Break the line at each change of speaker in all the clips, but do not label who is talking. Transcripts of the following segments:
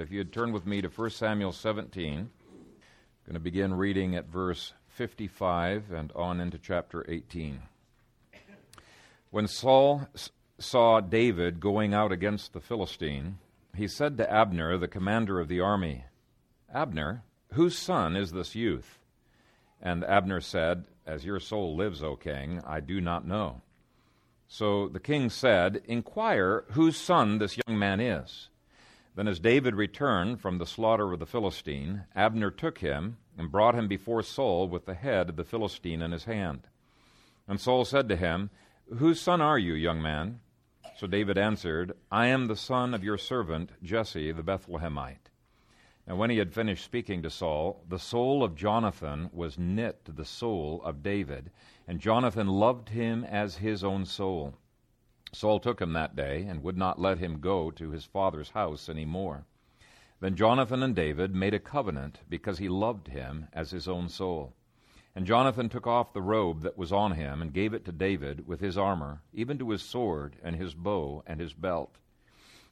If you'd turn with me to 1 Samuel 17, I'm going to begin reading at verse 55 and on into chapter 18. When Saul saw David going out against the Philistine, he said to Abner, the commander of the army, Abner, whose son is this youth? And Abner said, As your soul lives, O king, I do not know. So the king said, Inquire whose son this young man is. Then, as David returned from the slaughter of the Philistine, Abner took him and brought him before Saul with the head of the Philistine in his hand. And Saul said to him, Whose son are you, young man? So David answered, I am the son of your servant Jesse the Bethlehemite. And when he had finished speaking to Saul, the soul of Jonathan was knit to the soul of David, and Jonathan loved him as his own soul. Saul took him that day and would not let him go to his father's house any more. Then Jonathan and David made a covenant because he loved him as his own soul. And Jonathan took off the robe that was on him and gave it to David with his armor, even to his sword and his bow and his belt.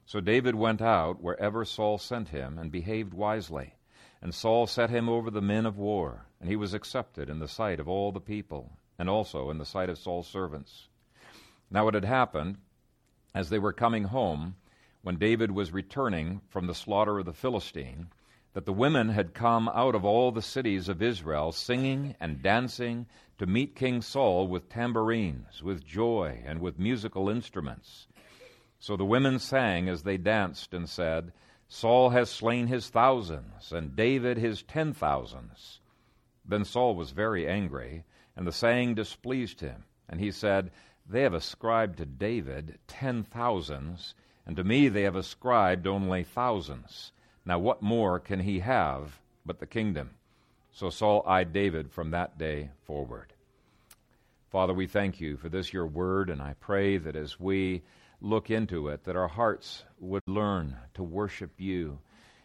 So David went out wherever Saul sent him and behaved wisely. And Saul set him over the men of war, and he was accepted in the sight of all the people, and also in the sight of Saul's servants. Now it had happened, as they were coming home, when David was returning from the slaughter of the Philistine, that the women had come out of all the cities of Israel, singing and dancing to meet King Saul with tambourines, with joy, and with musical instruments. So the women sang as they danced and said, Saul has slain his thousands, and David his ten thousands. Then Saul was very angry, and the saying displeased him, and he said, they have ascribed to David ten thousands, and to me they have ascribed only thousands. Now what more can he have but the kingdom? So Saul eyed David from that day forward. Father, we thank you for this your word, and I pray that as we look into it, that our hearts would learn to worship you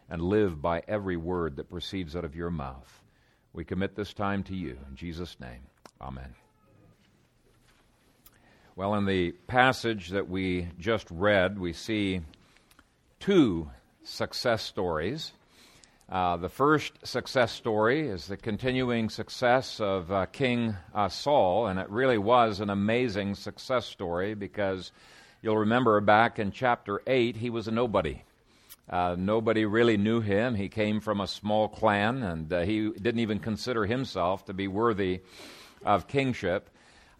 and live by every word that proceeds out of your mouth. We commit this time to you. In Jesus' name, amen. Well, in the passage that we just read, we see two success stories. Uh, the first success story is the continuing success of uh, King uh, Saul, and it really was an amazing success story because you'll remember back in chapter 8, he was a nobody. Uh, nobody really knew him. He came from a small clan, and uh, he didn't even consider himself to be worthy of kingship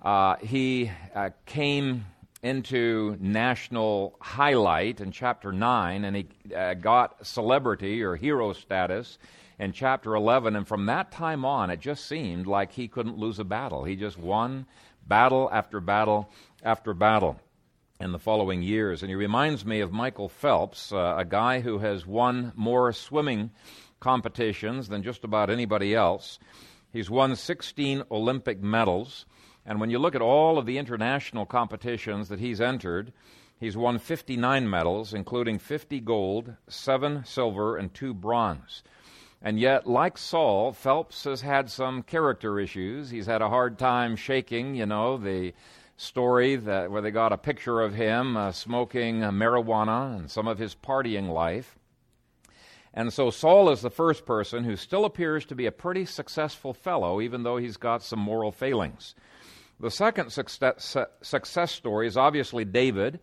uh, he uh, came into national highlight in chapter 9 and he uh, got celebrity or hero status in chapter 11 and from that time on it just seemed like he couldn't lose a battle. He just won battle after battle after battle in the following years. And he reminds me of michael phelps uh, a guy who has won more swimming competitions than just about anybody else. He's won 16 olympic medals and when you look at all of the international competitions that he's entered, he's won 59 medals, including 50 gold, 7 silver, and 2 bronze. And yet, like Saul, Phelps has had some character issues. He's had a hard time shaking, you know, the story that where they got a picture of him uh, smoking uh, marijuana and some of his partying life. And so Saul is the first person who still appears to be a pretty successful fellow, even though he's got some moral failings. The second success, success story is obviously David.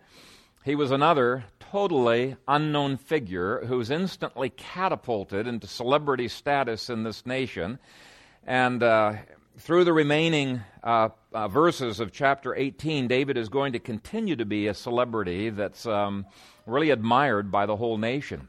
He was another totally unknown figure who's instantly catapulted into celebrity status in this nation. And uh, through the remaining uh, uh, verses of chapter 18, David is going to continue to be a celebrity that's um, really admired by the whole nation.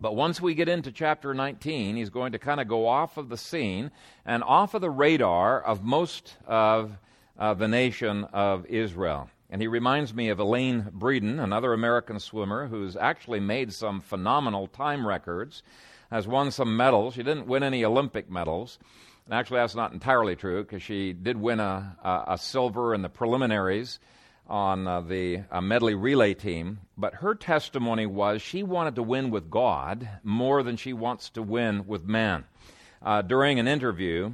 But once we get into chapter 19, he's going to kind of go off of the scene and off of the radar of most of uh, the nation of Israel. And he reminds me of Elaine Breeden, another American swimmer who's actually made some phenomenal time records, has won some medals. She didn't win any Olympic medals. And actually, that's not entirely true because she did win a, a, a, silver in the preliminaries on uh, the uh, medley relay team. But her testimony was she wanted to win with God more than she wants to win with man. Uh, during an interview,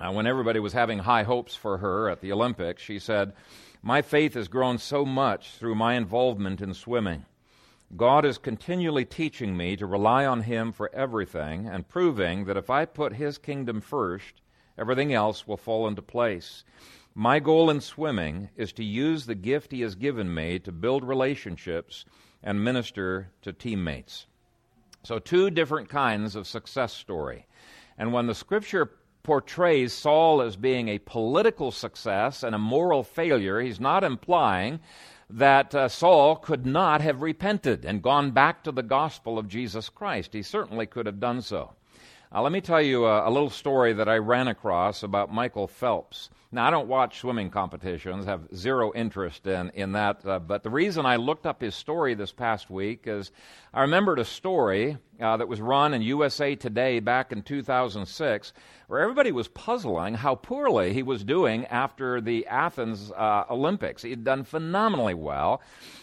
uh, when everybody was having high hopes for her at the Olympics, she said, My faith has grown so much through my involvement in swimming. God is continually teaching me to rely on Him for everything and proving that if I put His kingdom first, everything else will fall into place. My goal in swimming is to use the gift He has given me to build relationships and minister to teammates. So, two different kinds of success story. And when the scripture portrays Saul as being a political success and a moral failure, he's not implying that uh, Saul could not have repented and gone back to the gospel of Jesus Christ. He certainly could have done so. Uh, let me tell you a, a, little story that I ran across about Michael Phelps. Now, I don't watch swimming competitions, have zero interest in, in that, uh, but the reason I looked up his story this past week is I remembered a story uh, that was run in USA Today back in 2006 where everybody was puzzling how poorly he was doing after the Athens uh, Olympics. He had done phenomenally well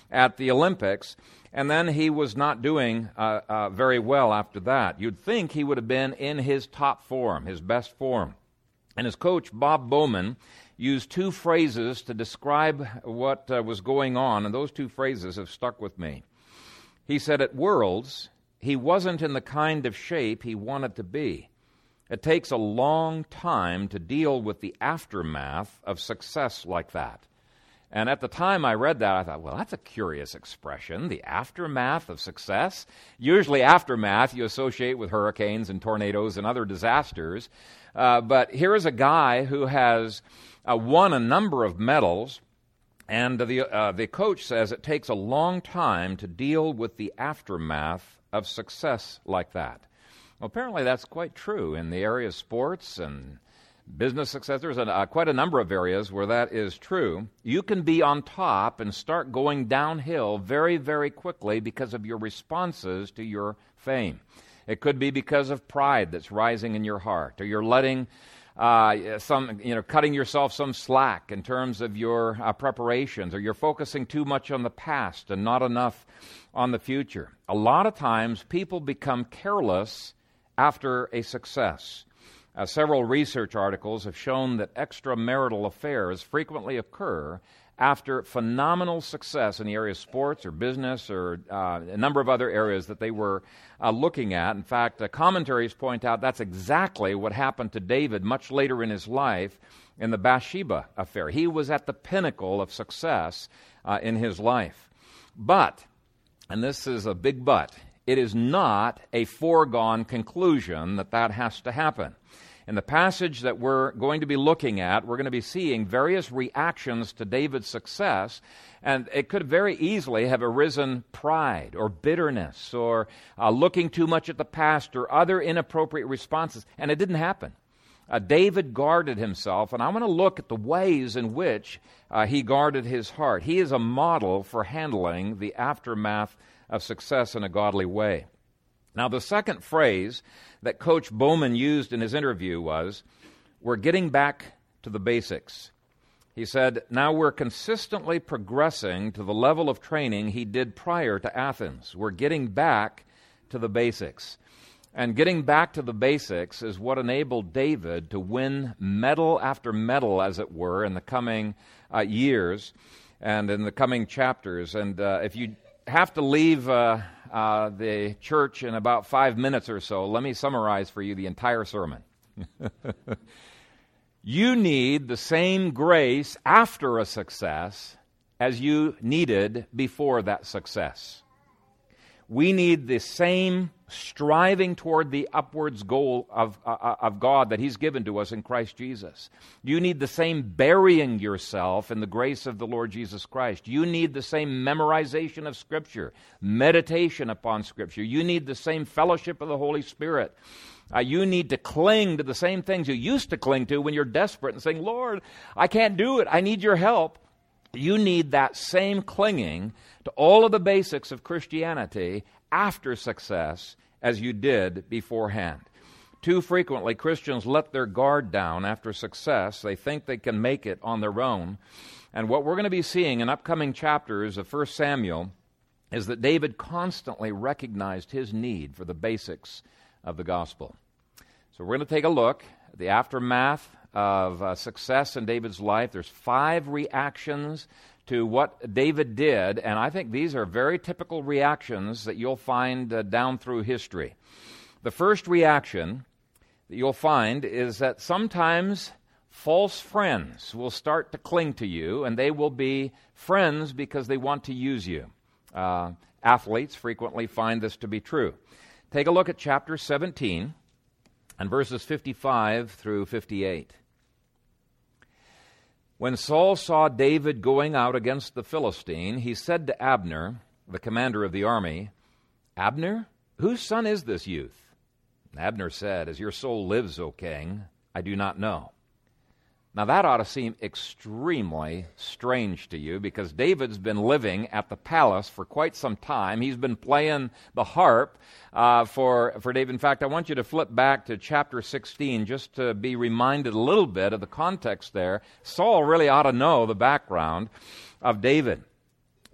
at the Olympics, and then he was not doing uh, uh, very well after that. You'd think he would have been in his top form, his best form. And his coach, Bob Bowman, used two phrases to describe what uh, was going on, and those two phrases have stuck with me. He said, At Worlds, he wasn't in the kind of shape he wanted to be. It takes a long time to deal with the aftermath of success like that. And at the time I read that, I thought, well, that's a curious expression, the aftermath of success. Usually, aftermath you associate with hurricanes and tornadoes and other disasters. Uh, but here is a guy who has uh, won a number of medals, and the, uh, the coach says it takes a long time to deal with the aftermath of success like that. Well, apparently, that's quite true in the area of sports and business success. There's uh, quite a number of areas where that is true. You can be on top and start going downhill very, very quickly because of your responses to your fame. It could be because of pride that's rising in your heart, or you're letting uh, some, you know, cutting yourself some slack in terms of your uh, preparations, or you're focusing too much on the past and not enough on the future. A lot of times, people become careless after a success. Uh, several research articles have shown that extramarital affairs frequently occur after phenomenal success in the area of sports or business or uh, a number of other areas that they were uh, looking at. In fact, uh, commentaries point out that's exactly what happened to David much later in his life in the Bathsheba affair. He was at the pinnacle of success uh, in his life. But, and this is a big but, it is not a foregone conclusion that that has to happen. In the passage that we're going to be looking at, we're going to be seeing various reactions to David's success, and it could very easily have arisen pride or bitterness or uh, looking too much at the past or other inappropriate responses, and it didn't happen. Uh, David guarded himself, and I want to look at the ways in which uh, he guarded his heart. He is a model for handling the aftermath of success in a godly way. Now, the second phrase that Coach Bowman used in his interview was, We're getting back to the basics. He said, Now we're consistently progressing to the level of training he did prior to Athens. We're getting back to the basics. And getting back to the basics is what enabled David to win medal after medal, as it were, in the coming uh, years and in the coming chapters. And uh, if you have to leave uh, uh, the church in about five minutes or so, let me summarize for you the entire sermon. you need the same grace after a success as you needed before that success. We need the same striving toward the upwards goal of, uh, uh, of God that He's given to us in Christ Jesus. You need the same burying yourself in the grace of the Lord Jesus Christ. You need the same memorization of Scripture, meditation upon Scripture. You need the same fellowship of the Holy Spirit. Uh, you need to cling to the same things you used to cling to when you're desperate and saying, Lord, I can't do it. I need your help. You need that same clinging to all of the basics of Christianity after success as you did beforehand. Too frequently, Christians let their guard down after success. They think they can make it on their own. And what we're going to be seeing in upcoming chapters of 1 Samuel is that David constantly recognized his need for the basics of the gospel. So we're going to take a look at the aftermath of uh, success in David's life. There's five reactions to what David did, and I think these are very typical reactions that you'll find uh, down through history. The first reaction that you'll find is that sometimes false friends will start to cling to you, and they will be friends because they want to use you. Uh, athletes frequently find this to be true. Take a look at chapter 17 and verses 55 through 58. When Saul saw David going out against the Philistine, he said to Abner, the commander of the army, Abner, whose son is this youth? Abner said, As your soul lives, O king, I do not know. Now, that ought to seem extremely strange to you because David's been living at the palace for quite some time. He's been playing the harp uh, for, for David. In fact, I want you to flip back to chapter 16 just to be reminded a little bit of the context there. Saul really ought to know the background of David.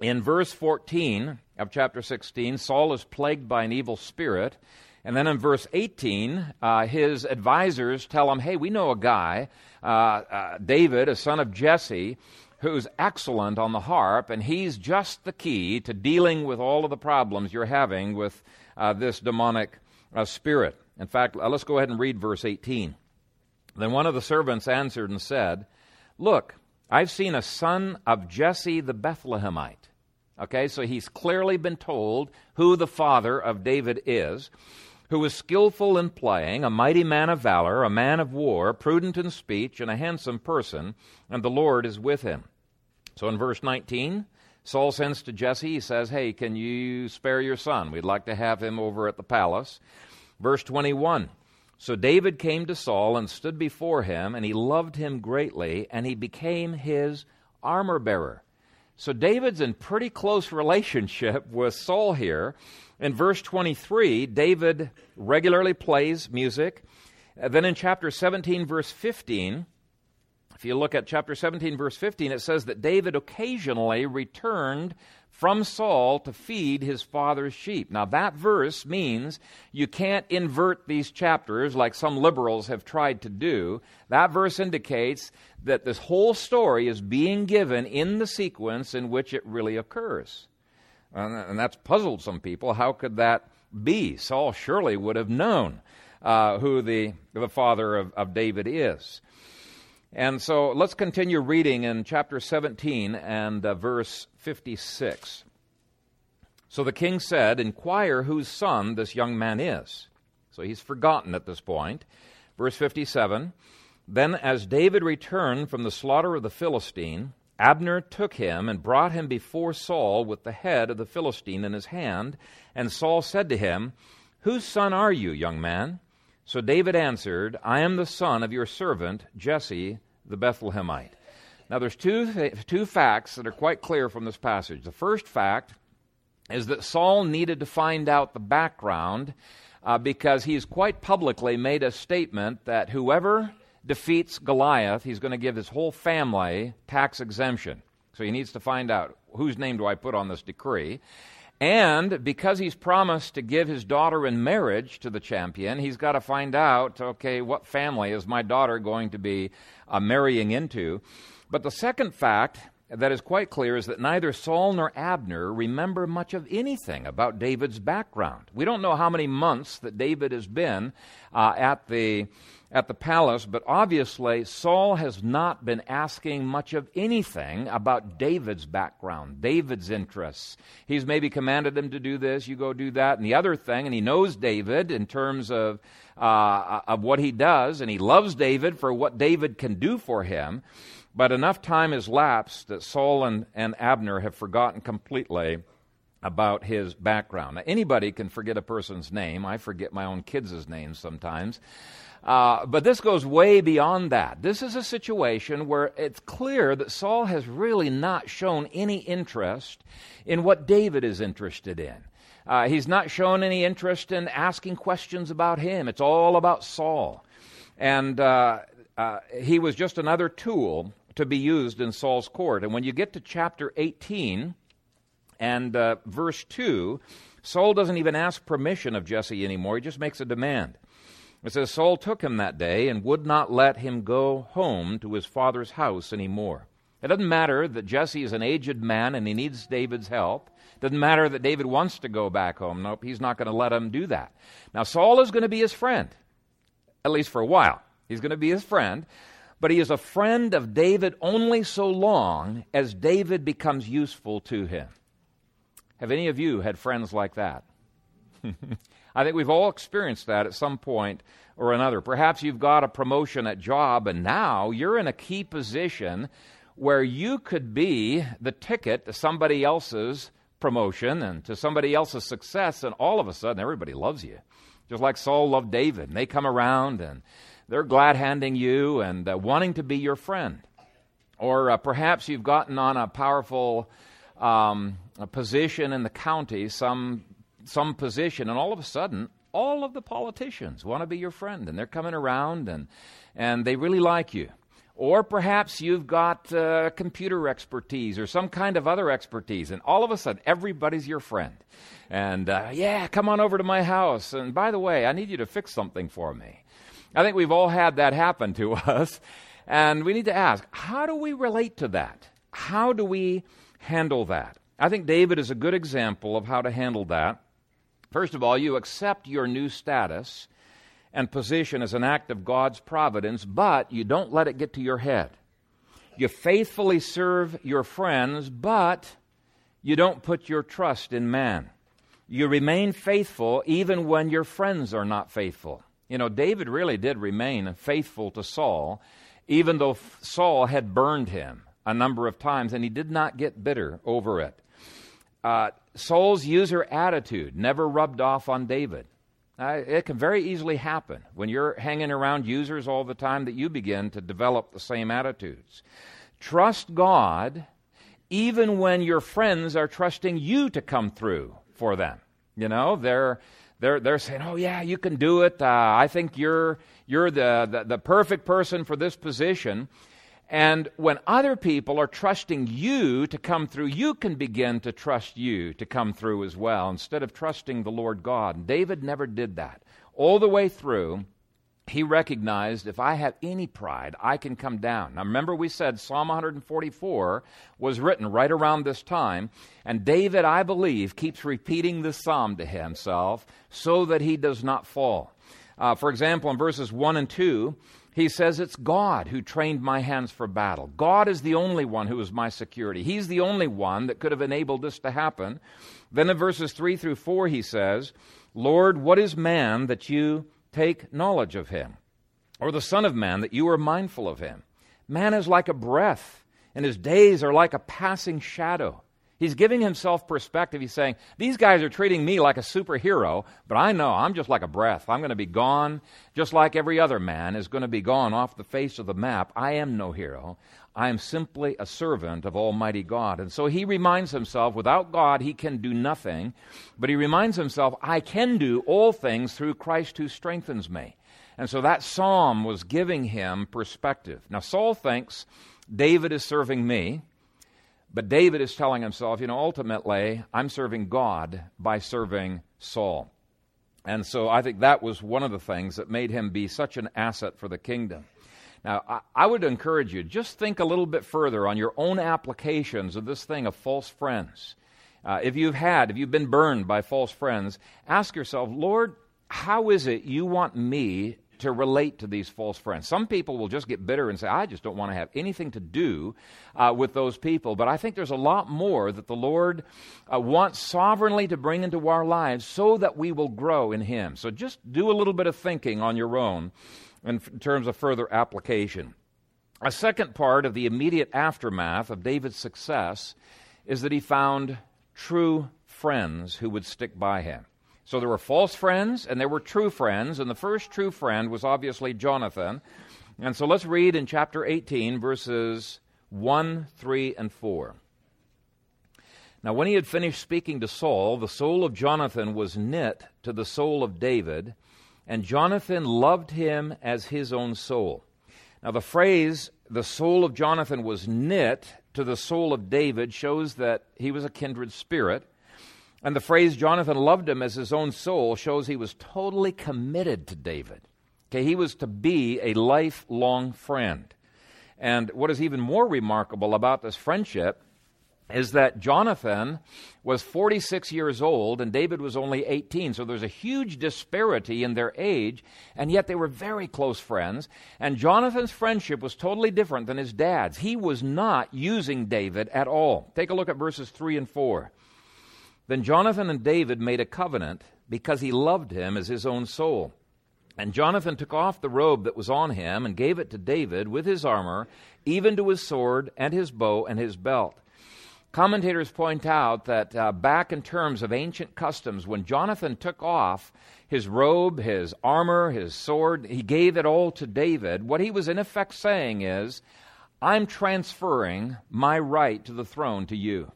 In verse 14 of chapter 16, Saul is plagued by an evil spirit. And then in verse 18, uh, his advisors tell him, hey, we know a guy, uh, uh, David, a son of Jesse, who's excellent on the harp, and he's just the key to dealing with all of the problems you're having with uh, this demonic uh, spirit. In fact, uh, let's go ahead and read verse 18. Then one of the servants answered and said, Look, I've seen a son of Jesse the Bethlehemite. Okay, so he's clearly been told who the father of David is who was skillful in playing, a mighty man of valor, a man of war, prudent in speech, and a handsome person, and the Lord is with him. So in verse 19, Saul sends to Jesse, he says, Hey, can you spare your son? We'd like to have him over at the palace. Verse 21, So David came to Saul and stood before him, and he loved him greatly, and he became his armor bearer. So David's in pretty close relationship with Saul here. In verse 23, David regularly plays music. Uh, then in chapter 17, verse 15, if you look at chapter 17, verse 15, it says that David occasionally returned from Saul to feed his father's sheep. Now, that verse means you can't invert these chapters like some liberals have tried to do. That verse indicates that this whole story is being given in the sequence in which it really occurs. And that's puzzled some people. How could that be? Saul surely would have known uh, who the, the father of, of David is. And so let's continue reading in chapter 17 and uh, verse 56. So the king said, Inquire whose son this young man is. So he's forgotten at this point. Verse 57 Then as David returned from the slaughter of the Philistine, Abner took him and brought him before Saul with the head of the Philistine in his hand. And Saul said to him, Whose son are you, young man? So David answered, I am the son of your servant Jesse the Bethlehemite. Now, there's two, two facts that are quite clear from this passage. The first fact is that Saul needed to find out the background uh, because he's quite publicly made a statement that whoever defeats Goliath, he's going to give his whole family tax exemption. So he needs to find out whose name do I put on this decree. And because he's promised to give his daughter in marriage to the champion, he's got to find out okay, what family is my daughter going to be uh, marrying into? But the second fact that is quite clear is that neither Saul nor Abner remember much of anything about David's background. We don't know how many months that David has been uh, at the at the palace, but obviously Saul has not been asking much of anything about David's background, David's interests. He's maybe commanded him to do this, you go do that, and the other thing, and he knows David in terms of, uh, of what he does, and he loves David for what David can do for him. But enough time has lapsed that Saul and, and Abner have forgotten completely about his background. Now, anybody can forget a person's name. I forget my own kids' names sometimes. Uh, but this goes way beyond that. This is a situation where it's clear that Saul has really not shown any interest in what David is interested in. Uh, he's not shown any interest in asking questions about him. It's all about Saul. And uh, uh he was just another tool to be used in Saul's court. And when you get to chapter 18 and uh, verse 2, Saul doesn't even ask permission of Jesse anymore, he just makes a demand. It says, Saul took him that day and would not let him go home to his father's house any more. It doesn't matter that Jesse is an aged man and he needs David's help. It doesn't matter that David wants to go back home. Nope, he's not going to let him do that. Now, Saul is going to be his friend, at least for a while. He's going to be his friend, but he is a friend of David only so long as David becomes useful to him. Have any of you had friends like that? I think we've all experienced that at some point or another. Perhaps you've got a promotion at job and now you're in a key position where you could be the ticket to somebody else's promotion and to somebody else's success and all of a sudden everybody loves you. Just like Saul loved David. And they come around and they're glad handing you and uh, wanting to be your friend. Or uh, perhaps you've gotten on a powerful um, a position in the county, some some position, and all of a sudden, all of the politicians want to be your friend, and they're coming around and, and they really like you. Or perhaps you've got uh, computer expertise or some kind of other expertise, and all of a sudden, everybody's your friend. And uh, yeah, come on over to my house. And by the way, I need you to fix something for me. I think we've all had that happen to us. And we need to ask how do we relate to that? How do we handle that? I think David is a good example of how to handle that. First of all, you accept your new status and position as an act of God's providence, but you don't let it get to your head. You faithfully serve your friends, but you don't put your trust in man. You remain faithful even when your friends are not faithful. You know, David really did remain faithful to Saul, even though Saul had burned him a number of times, and he did not get bitter over it. Uh, Saul's user attitude never rubbed off on David. Uh, it can very easily happen when you're hanging around users all the time that you begin to develop the same attitudes. Trust God even when your friends are trusting you to come through for them. You know, they're they're they're saying, "Oh yeah, you can do it. Uh, I think you're you're the, the the perfect person for this position." And when other people are trusting you to come through, you can begin to trust you to come through as well instead of trusting the Lord God. David never did that. All the way through, he recognized if I have any pride, I can come down. Now, remember, we said Psalm 144 was written right around this time, and David, I believe, keeps repeating this psalm to himself so that he does not fall. Uh, for example, in verses 1 and 2, he says it's God who trained my hands for battle. God is the only one who is my security. He's the only one that could have enabled this to happen. Then in verses 3 through 4, he says, Lord, what is man that you take knowledge of him? Or the Son of Man that you are mindful of him? Man is like a breath, and his days are like a passing shadow. He's giving himself perspective. He's saying, These guys are treating me like a superhero, but I know I'm just like a breath. I'm going to be gone, just like every other man is going to be gone off the face of the map. I am no hero. I am simply a servant of Almighty God. And so he reminds himself, without God, he can do nothing. But he reminds himself, I can do all things through Christ who strengthens me. And so that psalm was giving him perspective. Now, Saul thinks David is serving me. But David is telling himself, you know, ultimately, I'm serving God by serving Saul. And so I think that was one of the things that made him be such an asset for the kingdom. Now, I, would encourage you, just think a little bit further on your own applications of this thing of false friends. Uh, if you've had, if you've been burned by false friends, ask yourself, Lord, how is it you want me to relate to these false friends. Some people will just get bitter and say, I just don't want to have anything to do uh, with those people. But I think there's a lot more that the Lord uh, wants sovereignly to bring into our lives so that we will grow in Him. So just do a little bit of thinking on your own in, in terms of further application. A second part of the immediate aftermath of David's success is that he found true friends who would stick by him. So there were false friends and there were true friends, and the first true friend was obviously Jonathan. And so let's read in chapter 18, verses 1, 3, and 4. Now, when he had finished speaking to Saul, the soul of Jonathan was knit to the soul of David, and Jonathan loved him as his own soul. Now, the phrase, the soul of Jonathan was knit to the soul of David, shows that he was a kindred spirit. And the phrase Jonathan loved him as his own soul shows he was totally committed to David. Okay, he was to be a lifelong friend. And what is even more remarkable about this friendship is that Jonathan was 46 years old and David was only 18. So there's a huge disparity in their age, and yet they were very close friends. And Jonathan's friendship was totally different than his dad's. He was not using David at all. Take a look at verses 3 and 4. Then Jonathan and David made a covenant because he loved him as his own soul. And Jonathan took off the robe that was on him and gave it to David with his armor, even to his sword and his bow and his belt. Commentators point out that uh, back in terms of ancient customs, when Jonathan took off his robe, his armor, his sword, he gave it all to David. What he was in effect saying is, I'm transferring my right to the throne to you.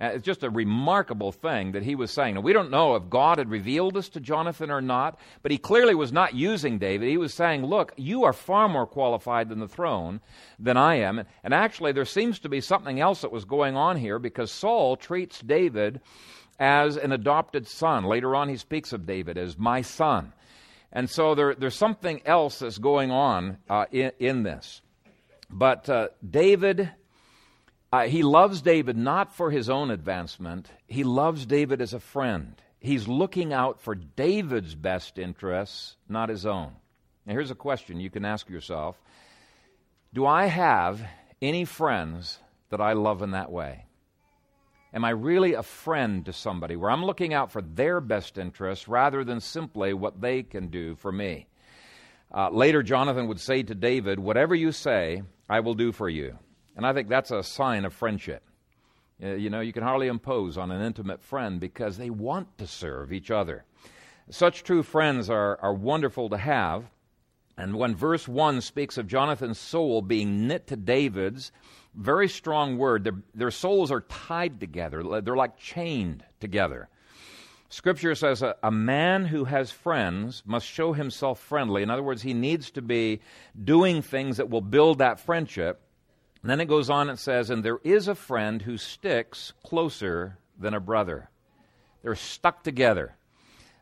Uh, it's just a remarkable thing that he was saying. Now, we don't know if God had revealed this to Jonathan or not, but he clearly was not using David. He was saying, Look, you are far more qualified than the throne than I am. And actually, there seems to be something else that was going on here because Saul treats David as an adopted son. Later on, he speaks of David as my son. And so there, there's something else that's going on uh, in, in, this. But uh, David uh, he loves David not for his own advancement, he loves David as a friend. He's looking out for David's best interests, not his own. Now, here's a question you can ask yourself Do I have any friends that I love in that way? Am I really a friend to somebody where I'm looking out for their best interests rather than simply what they can do for me? Uh, later, Jonathan would say to David, Whatever you say, I will do for you. And I think that's a sign of friendship. Uh, you know, you can hardly impose on an intimate friend because they want to serve each other. Such true friends are, are wonderful to have. And when verse 1 speaks of Jonathan's soul being knit to David's, very strong word. Their, their souls are tied together, they're like chained together. Scripture says a, a, man who has friends must show himself friendly. In other words, he needs to be doing things that will build that friendship. And then it goes on and says, And there is a friend who sticks closer than a brother. They're stuck together.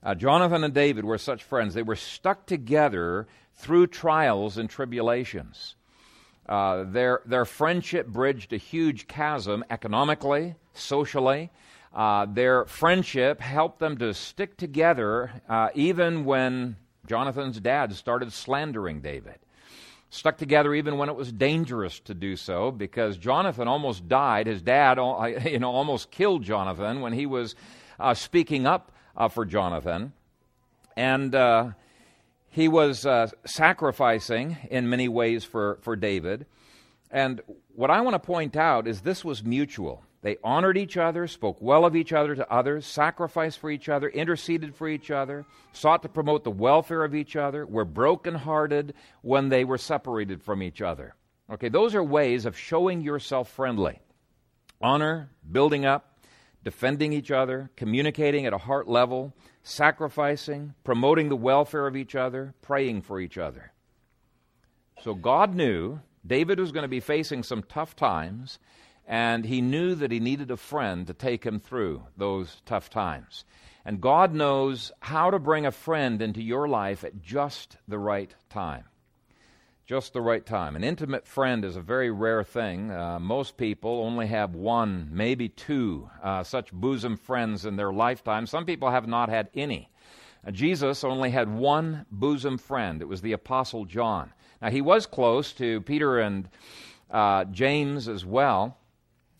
Uh, Jonathan and David were such friends. They were stuck together through trials and tribulations. Uh, their, their friendship bridged a huge chasm economically, socially. Uh, their friendship helped them to stick together uh, even when Jonathan's dad started slandering David stuck together even when it was dangerous to do so because Jonathan almost died. His dad you know, almost killed Jonathan when he was uh, speaking up uh, for Jonathan. And uh, he was uh, sacrificing in many ways for, for David. And what I want to point out is this was mutual. They honored each other, spoke well of each other to others, sacrificed for each other, interceded for each other, sought to promote the welfare of each other, were brokenhearted when they were separated from each other. Okay, those are ways of showing yourself friendly. Honor, building up, defending each other, communicating at a heart level, sacrificing, promoting the welfare of each other, praying for each other. So God knew David was going to be facing some tough times and he knew that he needed a friend to take him through those tough times. And God knows how to bring a friend into your life at just the right time. Just the right time. An intimate friend is a very rare thing. Uh, most people only have one, maybe two, uh, such bosom friends in their lifetime. Some people have not had any. Uh, Jesus only had one bosom friend. It was the Apostle John. Now, he was close to Peter and uh, James as well.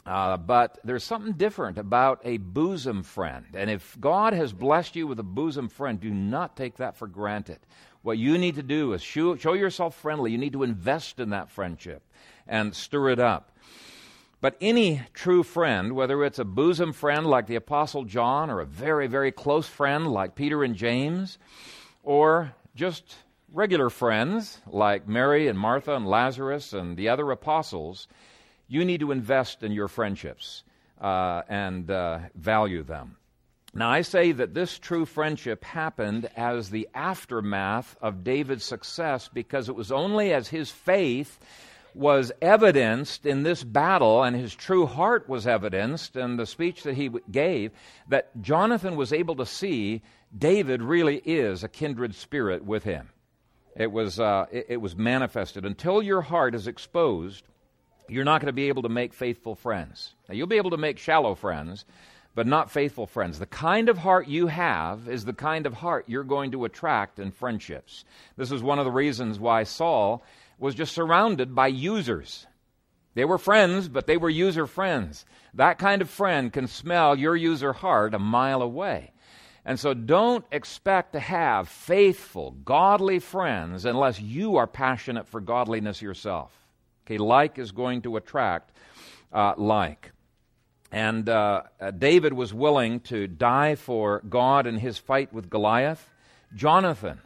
Uh, but there's something different about a bosom friend. And if God has blessed you with a bosom friend, do not take that for granted. What you need to do is show, show yourself friendly. You need to invest in that friendship and stir it up. But any true friend, whether it's a bosom friend like the Apostle John, or a very, very close friend like Peter and James, or just regular friends like Mary and Martha and Lazarus and the other apostles, you need to invest in your friendships uh, and uh, value them. Now, I say that this true friendship happened as the aftermath of David's success because it was only as his faith was evidenced in this battle and his true heart was evidenced in the speech that he gave that Jonathan was able to see David really is a kindred spirit with him. It was, uh, it, it was manifested. Until your heart is exposed, you're not going to be able to make faithful friends. Now, you'll be able to make shallow friends, but not faithful friends. The kind of heart you have is the kind of heart you're going to attract in friendships. This is one of the reasons why Saul was just surrounded by users. They were friends, but they were user friends. That kind of friend can smell your user heart a mile away. And so don't expect to have faithful, godly friends unless you are passionate for godliness yourself. Okay, like is going to attract uh, like. And uh, uh, David was willing to die for God in his fight with Goliath. Jonathan,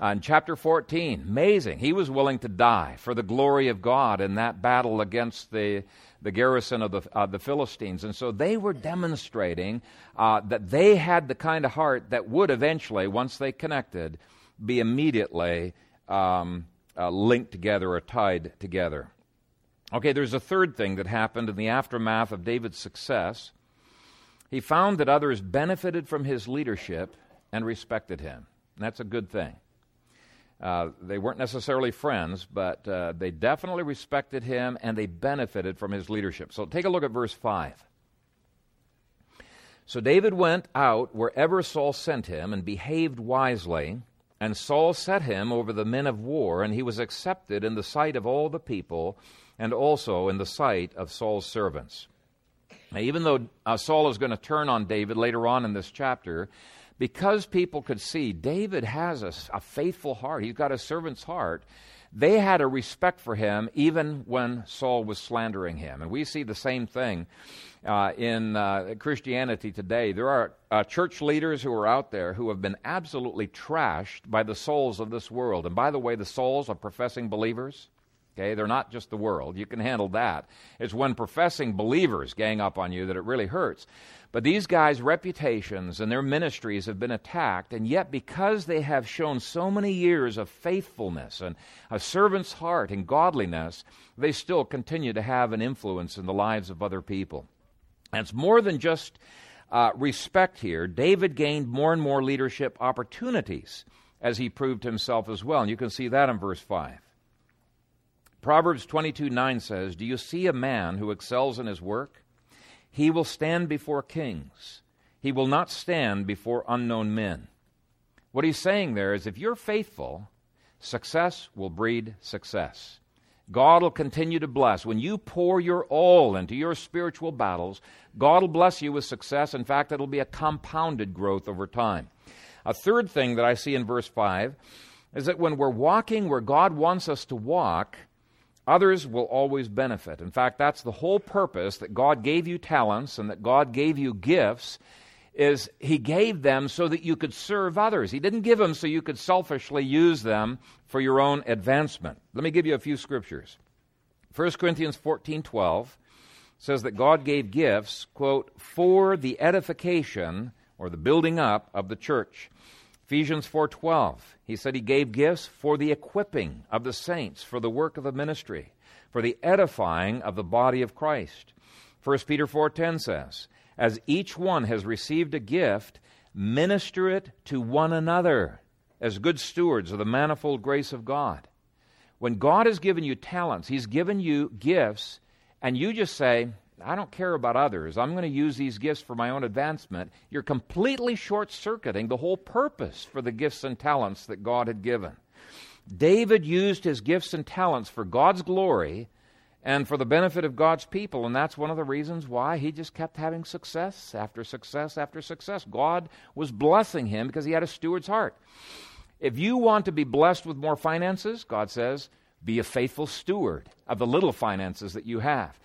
uh, in chapter 14, amazing. He was willing to die for the glory of God in that battle against the, the garrison of the, uh, the Philistines. And so they were demonstrating uh, that they had the kind of heart that would eventually, once they connected, be immediately um, uh, linked together or tied together. Okay, there's a third thing that happened in the aftermath of David's success. He found that others benefited from his leadership and respected him. And that's a good thing. Uh, they weren't necessarily friends, but uh, they definitely respected him and they benefited from his leadership. So take a look at verse 5. So David went out wherever Saul sent him and behaved wisely. And Saul set him over the men of war, and he was accepted in the sight of all the people and also in the sight of Saul's servants. Now, even though uh, Saul is going to turn on David later on in this chapter, because people could see David has a, a, faithful heart, he's got a servant's heart, they had a respect for him even when Saul was slandering him. And we see the same thing uh, in uh, Christianity today. There are uh, church leaders who are out there who have been absolutely trashed by the souls of this world. And by the way, the souls of professing believers Okay, they're not just the world. You can handle that. It's when professing believers gang up on you that it really hurts. But these guys' reputations and their ministries have been attacked, and yet because they have shown so many years of faithfulness and a servant's heart and godliness, they still continue to have an influence in the lives of other people. And it's more than just uh, respect here. David gained more and more leadership opportunities as he proved himself as well. And you can see that in verse 5. Proverbs 22 9 says, Do you see a man who excels in his work? He will stand before kings. He will not stand before unknown men. What he's saying there is if you're faithful, success will breed success. God will continue to bless. When you pour your all into your spiritual battles, God will bless you with success. In fact, it'll be a compounded growth over time. A third thing that I see in verse 5 is that when we're walking where God wants us to walk, Others will always benefit. In fact, that's the whole purpose that God gave you talents and that God gave you gifts is he gave them so that you could serve others. He didn't give them so you could selfishly use them for your own advancement. Let me give you a few scriptures. 1 Corinthians 14:12 says that God gave gifts, quote, for the edification or the building up of the church. Ephesians 4:12. He said he gave gifts for the equipping of the saints for the work of the ministry, for the edifying of the body of Christ. 1 Peter 4:10 says, "As each one has received a gift, minister it to one another as good stewards of the manifold grace of God." When God has given you talents, he's given you gifts, and you just say, I don't care about others. I'm going to use these gifts for my own advancement. You're completely short circuiting the whole purpose for the gifts and talents that God had given. David used his gifts and talents for God's glory and for the benefit of God's people, and that's one of the reasons why he just kept having success after success after success. God was blessing him because he had a steward's heart. If you want to be blessed with more finances, God says, be a faithful steward of the little finances that you have.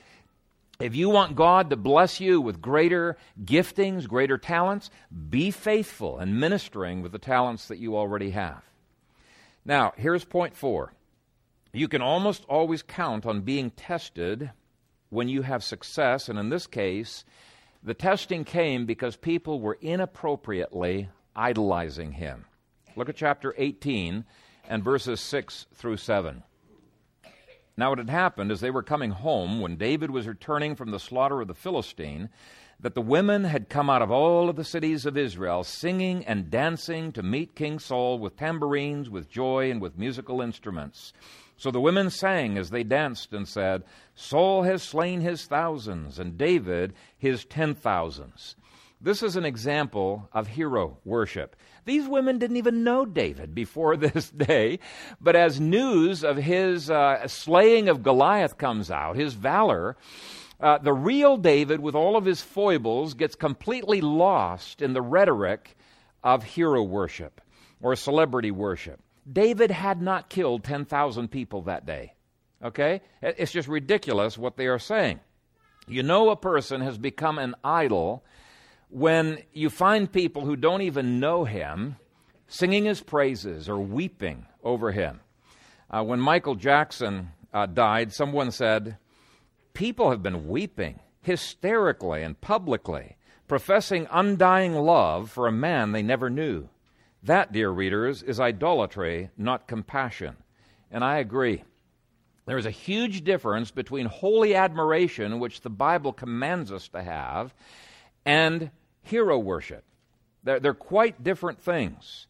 If you want God to bless you with greater giftings, greater talents, be faithful in ministering with the talents that you already have. Now, here's point four. You can almost always count on being tested when you have success, and in this case, the testing came because people were inappropriately idolizing him. Look at chapter 18 and verses 6 through 7. Now, it had happened as they were coming home, when David was returning from the slaughter of the Philistine, that the women had come out of all of the cities of Israel, singing and dancing to meet King Saul with tambourines, with joy, and with musical instruments. So the women sang as they danced and said, Saul has slain his thousands, and David his ten thousands. This is an example of hero worship. These women didn't even know David before this day, but as news of his uh, slaying of Goliath comes out, his valor, uh, the real David, with all of his foibles, gets completely lost in the rhetoric of hero worship or celebrity worship. David had not killed 10,000 people that day. Okay? It's just ridiculous what they are saying. You know, a person has become an idol when you find people who don't even know him singing his praises or weeping over him. Uh, when Michael Jackson uh, died, someone said, People have been weeping hysterically and publicly, professing undying love for a man they never knew. That, dear readers, is idolatry, not compassion. And I agree. There is a huge difference between holy admiration, which the Bible commands us to have, and hero worship. They're, they're quite different things.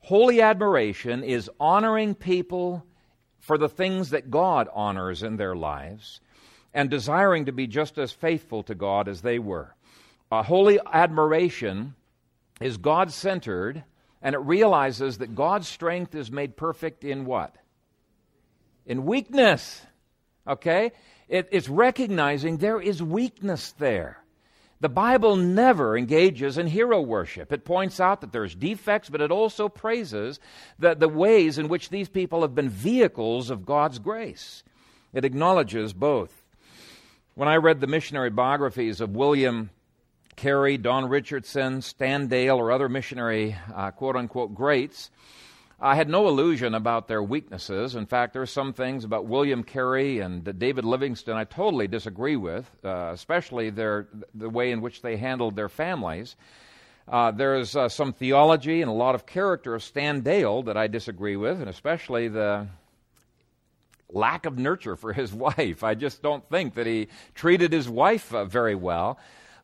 Holy admiration is honoring people for the things that God honors in their lives and desiring to be just as faithful to God as they were. A holy admiration is God centered and it realizes that God's strength is made perfect in what? In weakness. Okay? It, it's recognizing there is weakness there. The Bible never engages in hero worship. It points out that there's defects, but it also praises the, the ways in which these people have been vehicles of God's grace. It acknowledges both. When I read the missionary biographies of William Carey, Don Richardson, Stan Dale, or other missionary uh, quote unquote greats, I had no illusion about their weaknesses. In fact, there are some things about William Carey and David Livingstone I totally disagree with, uh, especially their, the way in which they handled their families. Uh, there's uh, some theology and a lot of character of Stan Dale that I disagree with, and especially the lack of nurture for his wife. I just don't think that he treated his wife uh, very well.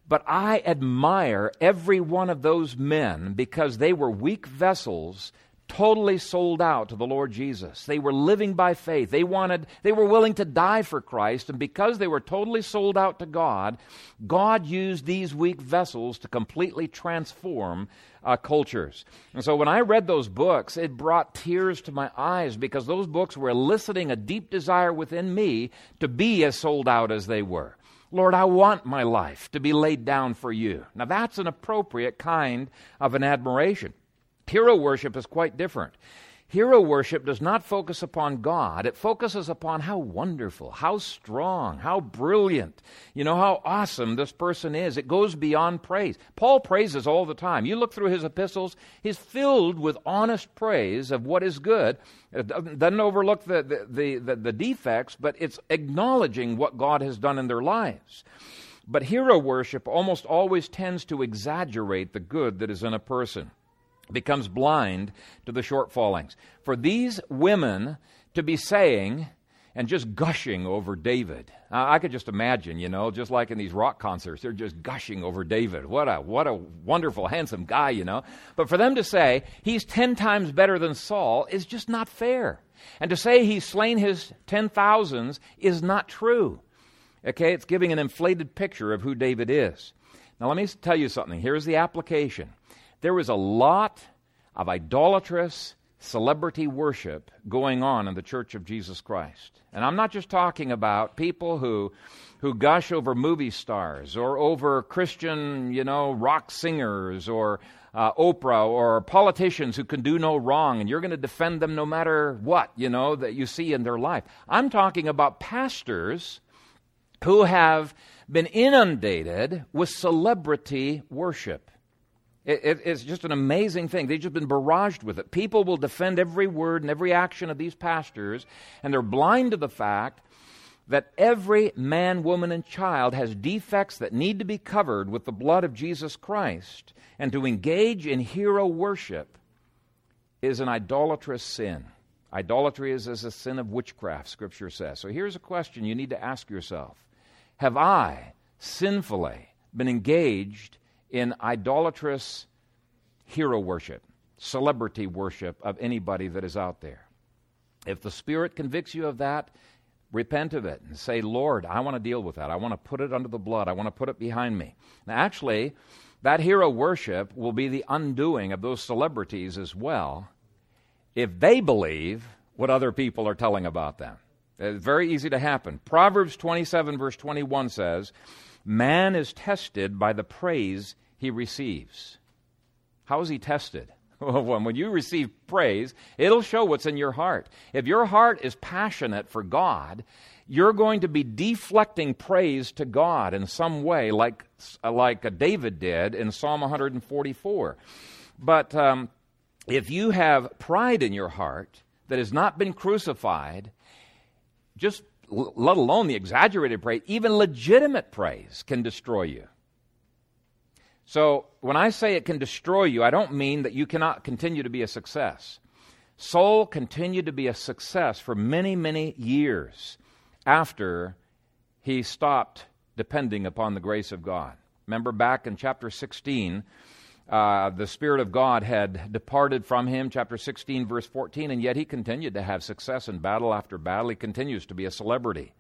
But I admire every one of those men because they were weak vessels totally sold out to the Lord Jesus. They were living by faith. They wanted they were willing to die for Christ and because they were totally sold out to God, God used these weak vessels to completely transform uh, cultures. And so when I read those books, it brought tears to my eyes because those books were eliciting a deep desire within me to be as sold out as they were. Lord, I want my life to be laid down for you. Now, that's an appropriate kind of an admiration. Hero worship is quite different. Hero worship does not focus upon God. It focuses upon how wonderful, how strong, how brilliant, you know, how awesome this person is. It goes beyond praise. Paul praises all the time. You look through his epistles, he's filled with honest praise of what is good. It doesn't overlook the, the, the, the, defects, but it's acknowledging what God has done in their lives. But hero worship almost always tends to exaggerate the good that is in a person becomes blind to the shortfallings. For these women to be saying and just gushing over David. I could just imagine, you know, just like in these rock concerts, they're just gushing over David. What a what a wonderful, handsome guy, you know. But for them to say he's ten times better than Saul is just not fair. And to say he's slain his ten thousands is not true. Okay, it's giving an inflated picture of who David is. Now let me tell you something. Here's the application. There was a lot of idolatrous celebrity worship going on in the Church of Jesus Christ. And I'm not just talking about people who who gush over movie stars or over Christian, you know, rock singers or uh, Oprah or politicians who can do no wrong and you're going to defend them no matter what, you know, that you see in their life. I'm talking about pastors who have been inundated with celebrity worship. It, it, it's just an amazing thing. They've just been barraged with it. People will defend every word and every action of these pastors, and they're blind to the fact that every man, woman, and child has defects that need to be covered with the blood of Jesus Christ. And to engage in hero worship is an idolatrous sin. Idolatry is, is a sin of witchcraft, Scripture says. So here's a question you need to ask yourself Have I sinfully been engaged in idolatrous hero worship, celebrity worship of anybody that is out there. If the Spirit convicts you of that, repent of it and say, Lord, I want to deal with that. I want to put it under the blood. I want to put it behind me. Now, actually, that hero worship will be the undoing of those celebrities as well if they believe what other people are telling about them. It's very easy to happen. Proverbs 27, verse 21 says, Man is tested by the praise he receives. How is he tested? when you receive praise, it'll show what's in your heart. If your heart is passionate for God, you're going to be deflecting praise to God in some way, like, like David did in Psalm 144. But um, if you have pride in your heart that has not been crucified, just let alone the exaggerated praise, even legitimate praise can destroy you. So when I say it can destroy you, I don't mean that you cannot continue to be a success. Saul continued to be a success for many, many years after he stopped depending upon the grace of God. Remember back in chapter 16, uh, the Spirit of God had departed from him, chapter 16, verse 14, and yet he continued to have success in battle after battle. He continues to be a celebrity.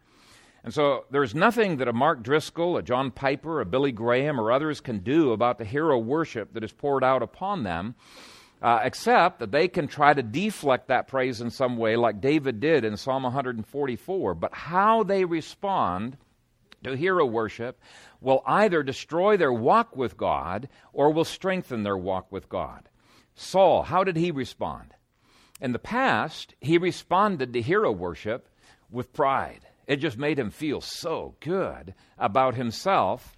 And so there's nothing that a Mark Driscoll, a John Piper, a Billy Graham, or others can do about the hero worship that is poured out upon them, uh, except that they can try to deflect that praise in some way, like David did in Psalm 144. But how they respond to hero worship will either destroy their walk with God or will strengthen their walk with God. Saul, how did he respond? In the past, he responded to hero worship with pride. It just made him feel so good about himself.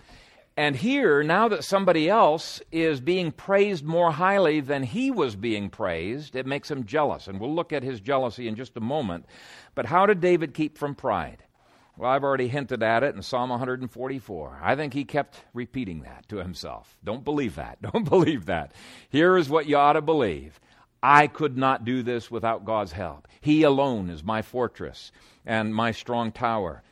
And here, now that somebody else is being praised more highly than he was being praised, it makes him jealous. And we'll look at his jealousy in just a moment. But how did David keep from pride? Well, I've already hinted at it in Psalm 144. I think he kept repeating that to himself. Don't believe that. Don't believe that. Here is what you ought to believe I could not do this without God's help. He alone is my fortress and my strong tower.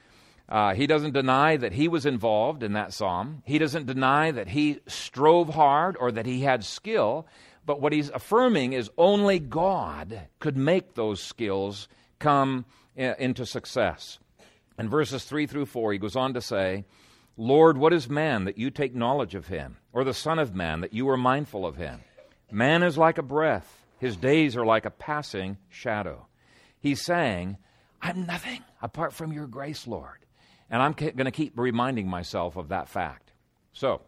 Uh, he doesn't deny that he was involved in that psalm. He doesn't deny that he strove hard or that he had skill. But what he's affirming is only God could make those skills come into success. In verses 3 through 4, he goes on to say, Lord, what is man that you take knowledge of him, or the Son of Man that you are mindful of him? Man is like a breath his days are like a passing shadow. He's saying, I'm nothing apart from your grace, Lord. And I'm going to keep reminding myself of that fact. So,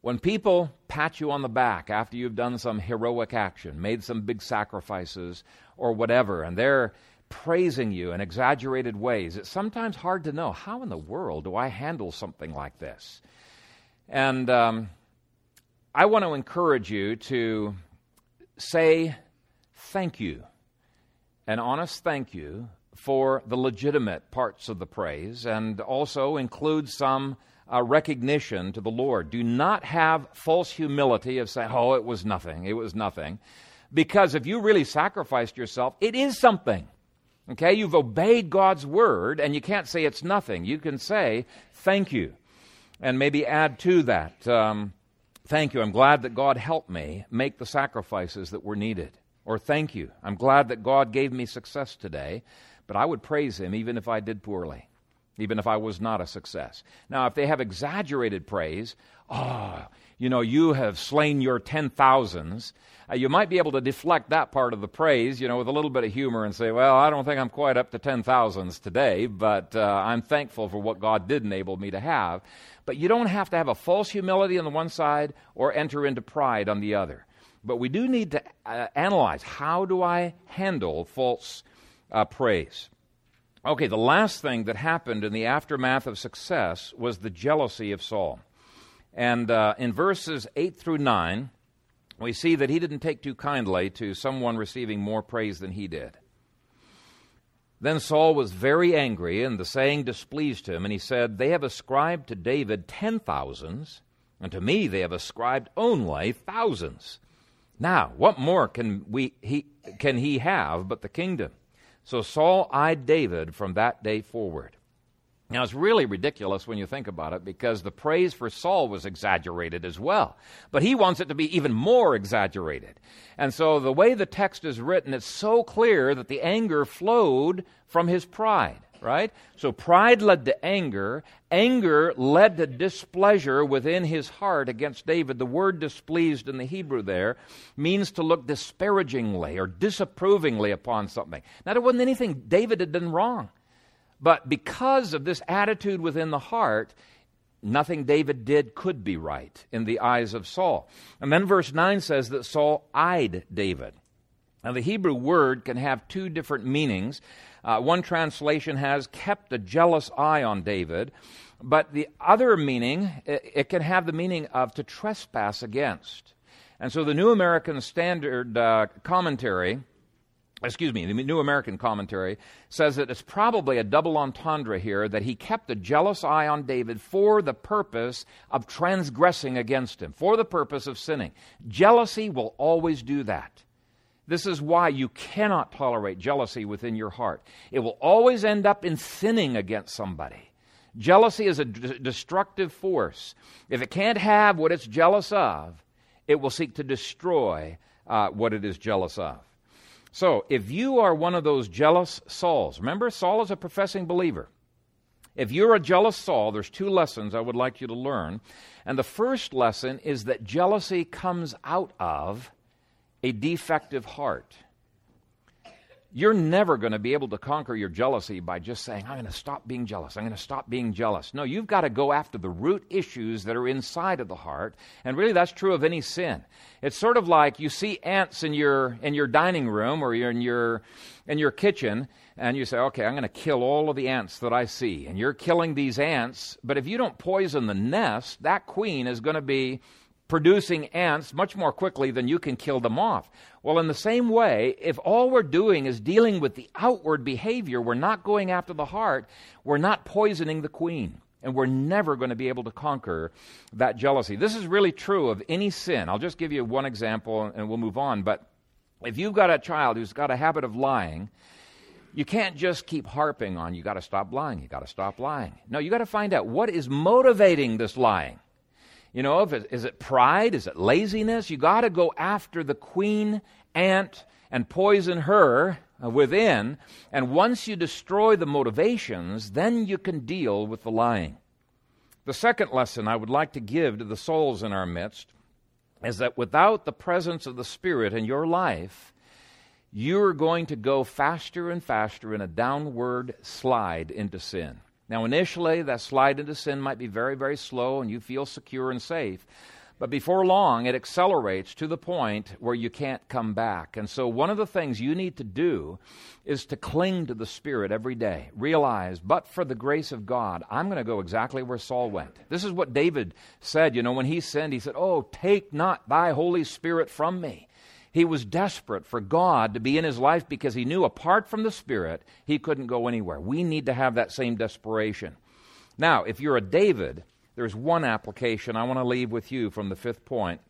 when people pat you on the back after you've done some heroic action, made some big sacrifices, or whatever, and they're praising you in exaggerated ways, it's sometimes hard to know how in the world do I handle something like this? And um, I want to encourage you to say thank you, an honest thank you for the legitimate parts of the praise, and also include some uh, recognition to the Lord. Do not have false humility of saying, oh, it was nothing, it was nothing. Because if you really sacrificed yourself, it is something. Okay, you've obeyed God's word, and you can't say it's nothing. You can say, thank you. And maybe add to that. Um, Thank you. I'm glad that God helped me make the sacrifices that were needed. Or thank you. I'm glad that God gave me success today, but I would praise Him even if I did poorly, even if I was not a success. Now, if they have exaggerated praise, oh, you know, you have slain your ten thousands, uh, you might be able to deflect that part of the praise, you know, with a little bit of humor and say, well, I don't think I'm quite up to ten thousands today, but uh, I'm thankful for what God did enable me to have. But you don't have to have a false humility on the one side or enter into pride on the other. But we do need to uh, analyze how do I handle false uh, praise? Okay, the last thing that happened in the aftermath of success was the jealousy of Saul. And uh, in verses 8 through 9, we see that he didn't take too kindly to someone receiving more praise than he did. Then Saul was very angry, and the saying displeased him, and he said, They have ascribed to David ten thousands, and to me they have ascribed only thousands. Now, what more can, we, he, can he have but the kingdom? So Saul eyed David from that day forward. Now, it's really ridiculous when you think about it because the praise for Saul was exaggerated as well. But he wants it to be even more exaggerated. And so, the way the text is written, it's so clear that the anger flowed from his pride, right? So, pride led to anger. Anger led to displeasure within his heart against David. The word displeased in the Hebrew there means to look disparagingly or disapprovingly upon something. Now, there wasn't anything David had done wrong. But because of this attitude within the heart, nothing David did could be right in the eyes of Saul. And then verse 9 says that Saul eyed David. Now, the Hebrew word can have two different meanings. Uh, one translation has kept a jealous eye on David, but the other meaning, it, it can have the meaning of to trespass against. And so the New American Standard uh, Commentary excuse me, the New American Commentary says that it's probably a double entendre here that he kept a jealous eye on David for the purpose of transgressing against him, for the purpose of sinning. Jealousy will always do that. This is why you cannot tolerate jealousy within your heart. It will always end up in sinning against somebody. Jealousy is a d- destructive force. If it can't have what it's jealous of, it will seek to destroy uh, what it is jealous of. So, if you are one of those jealous Sauls, remember, Saul is a professing believer. If you're a jealous Saul, there's two lessons I would like you to learn. And the first lesson is that jealousy comes out of a defective heart. You're never going to be able to conquer your jealousy by just saying, I'm going to stop being jealous. I'm going to stop being jealous. No, you've got to go after the root issues that are inside of the heart. And really, that's true of any sin. It's sort of like you see ants in your, in your dining room or in your, in your kitchen, and you say, okay, I'm going to kill all of the ants that I see. And you're killing these ants, but if you don't poison the nest, that queen is going to be producing ants much more quickly than you can kill them off. Well, in the same way, if all we're doing is dealing with the outward behavior, we're not going after the heart, we're not poisoning the queen. And we're never going to be able to conquer that jealousy. This is really true of any sin. I'll just give you one example and we'll move on. But if you've got a child who's got a habit of lying, you can't just keep harping on, you got to stop lying, you got to stop lying. No, you got to find out what is motivating this lying. You know, if it, is it pride? Is it laziness? You got to go after the queen ant and poison her uh, within. And once you destroy the motivations, then you can deal with the lying. The second lesson I would like to give to the souls in our midst is that without the presence of the Spirit in your life, you're going to go faster and faster in a downward slide into sin. Now, initially, that slide into sin might be very, very slow and you feel secure and safe. But before long, it accelerates to the point where you can't come back. And so, one of the things you need to do is to cling to the Spirit every day. Realize, but for the grace of God, I'm going to go exactly where Saul went. This is what David said, you know, when he sinned, he said, Oh, take not thy Holy Spirit from me. He was desperate for God to be in his life because he knew apart from the Spirit, he couldn't go anywhere. We need to have that same desperation. Now, if you're a David, there's one application I want to leave with you from the fifth point.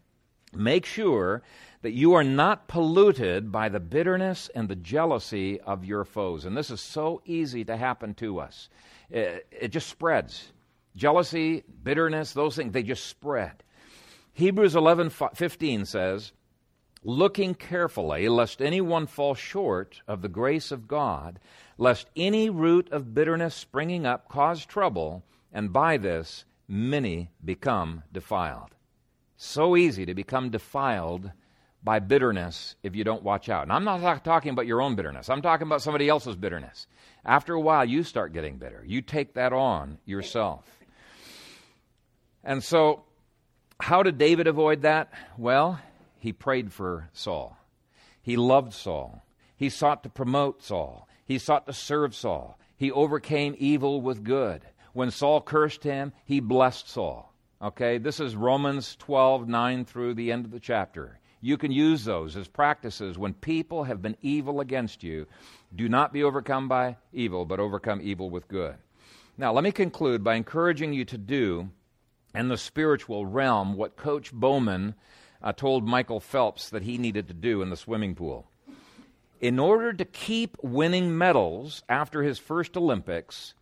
Make sure that you are not polluted by the bitterness and the jealousy of your foes. And this is so easy to happen to us. It, it just spreads. Jealousy, bitterness, those things, they just spread. Hebrews 11 15 says, looking carefully, lest anyone fall short of the grace of God, lest any root of bitterness springing up cause trouble, and by this many become defiled. So easy to become defiled by bitterness if you don't watch out. And I'm not talking about your own bitterness, I'm talking about somebody else's bitterness. After a while, you start getting bitter. You take that on yourself. And so, how did David avoid that? Well, he prayed for Saul. He loved Saul. He sought to promote Saul. He sought to serve Saul. He overcame evil with good. When Saul cursed him, he blessed Saul. Okay, this is Romans 12, 9 through the end of the chapter. You can use those as practices when people have been evil against you. Do not be overcome by evil, but overcome evil with good. Now, let me conclude by encouraging you to do in the spiritual realm what Coach Bowman uh, told Michael Phelps that he needed to do in the swimming pool. In order to keep winning medals after his first Olympics,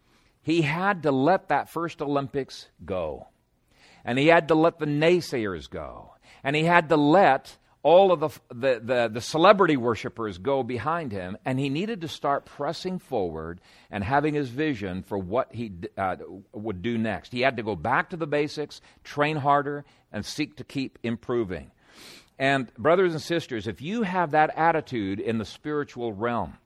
he had to let that first Olympics go. And he had to let the naysayers go. And he had to let all of the, the, the, the, celebrity worshippers go behind him, and he needed to start pressing forward and having his vision for what he uh, would do next. He had to go back to the basics, train harder, and seek to keep improving. And, brothers and sisters, if you have that attitude in the spiritual realm,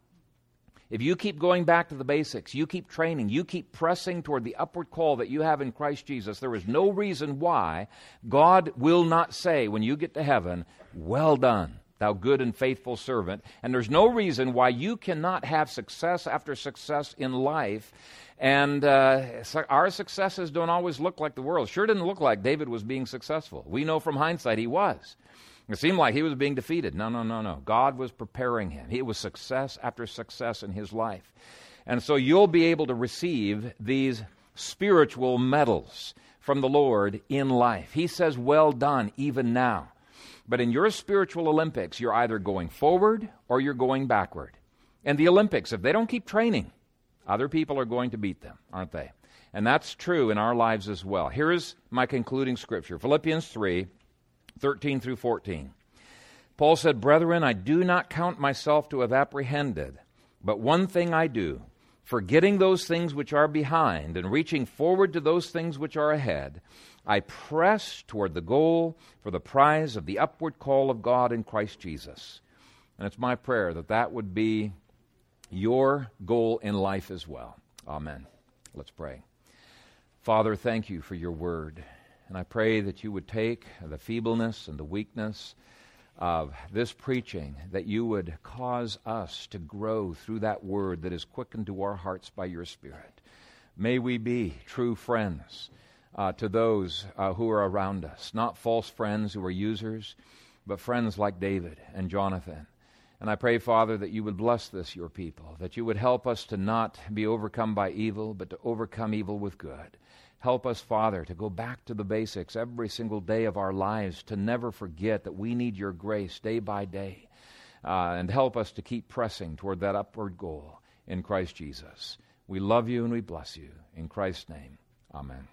if you keep going back to the basics, you keep training, you keep pressing toward the upward call that you have in Christ Jesus, there is no reason why God will not say when you get to heaven, Well done, thou good and faithful servant. And there's no reason why you cannot have success after success in life. And uh, our successes don't always look like the world. Sure didn't look like David was being successful. We know from hindsight he was. It seemed like he was being defeated. No, no, no, no. God was preparing him. It was success after success in his life. And so you'll be able to receive these spiritual medals from the Lord in life. He says, Well done, even now. But in your spiritual Olympics, you're either going forward or you're going backward. And the Olympics, if they don't keep training, other people are going to beat them, aren't they? And that's true in our lives as well. Here's my concluding scripture Philippians 3 13 through 14. Paul said, Brethren, I do not count myself to have apprehended, but one thing I do, forgetting those things which are behind and reaching forward to those things which are ahead, I press toward the goal for the prize of the upward call of God in Christ Jesus. And it's my prayer that that would be your goal in life as well. Amen. Let's pray. Father, thank you for your word. And I pray that you would take the feebleness and the weakness of this preaching, that you would cause us to grow through that word that is quickened to our hearts by your Spirit. May we be true friends uh, to those uh, who are around us, not false friends who are users, but friends like David and Jonathan. And I pray, Father, that you would bless this, your people, that you would help us to not be overcome by evil, but to overcome evil with good. Help us, Father, to go back to the basics every single day of our lives, to never forget that we need your grace day by day. Uh, and help us to keep pressing toward that upward goal in Christ Jesus. We love you and we bless you. In Christ's name, amen.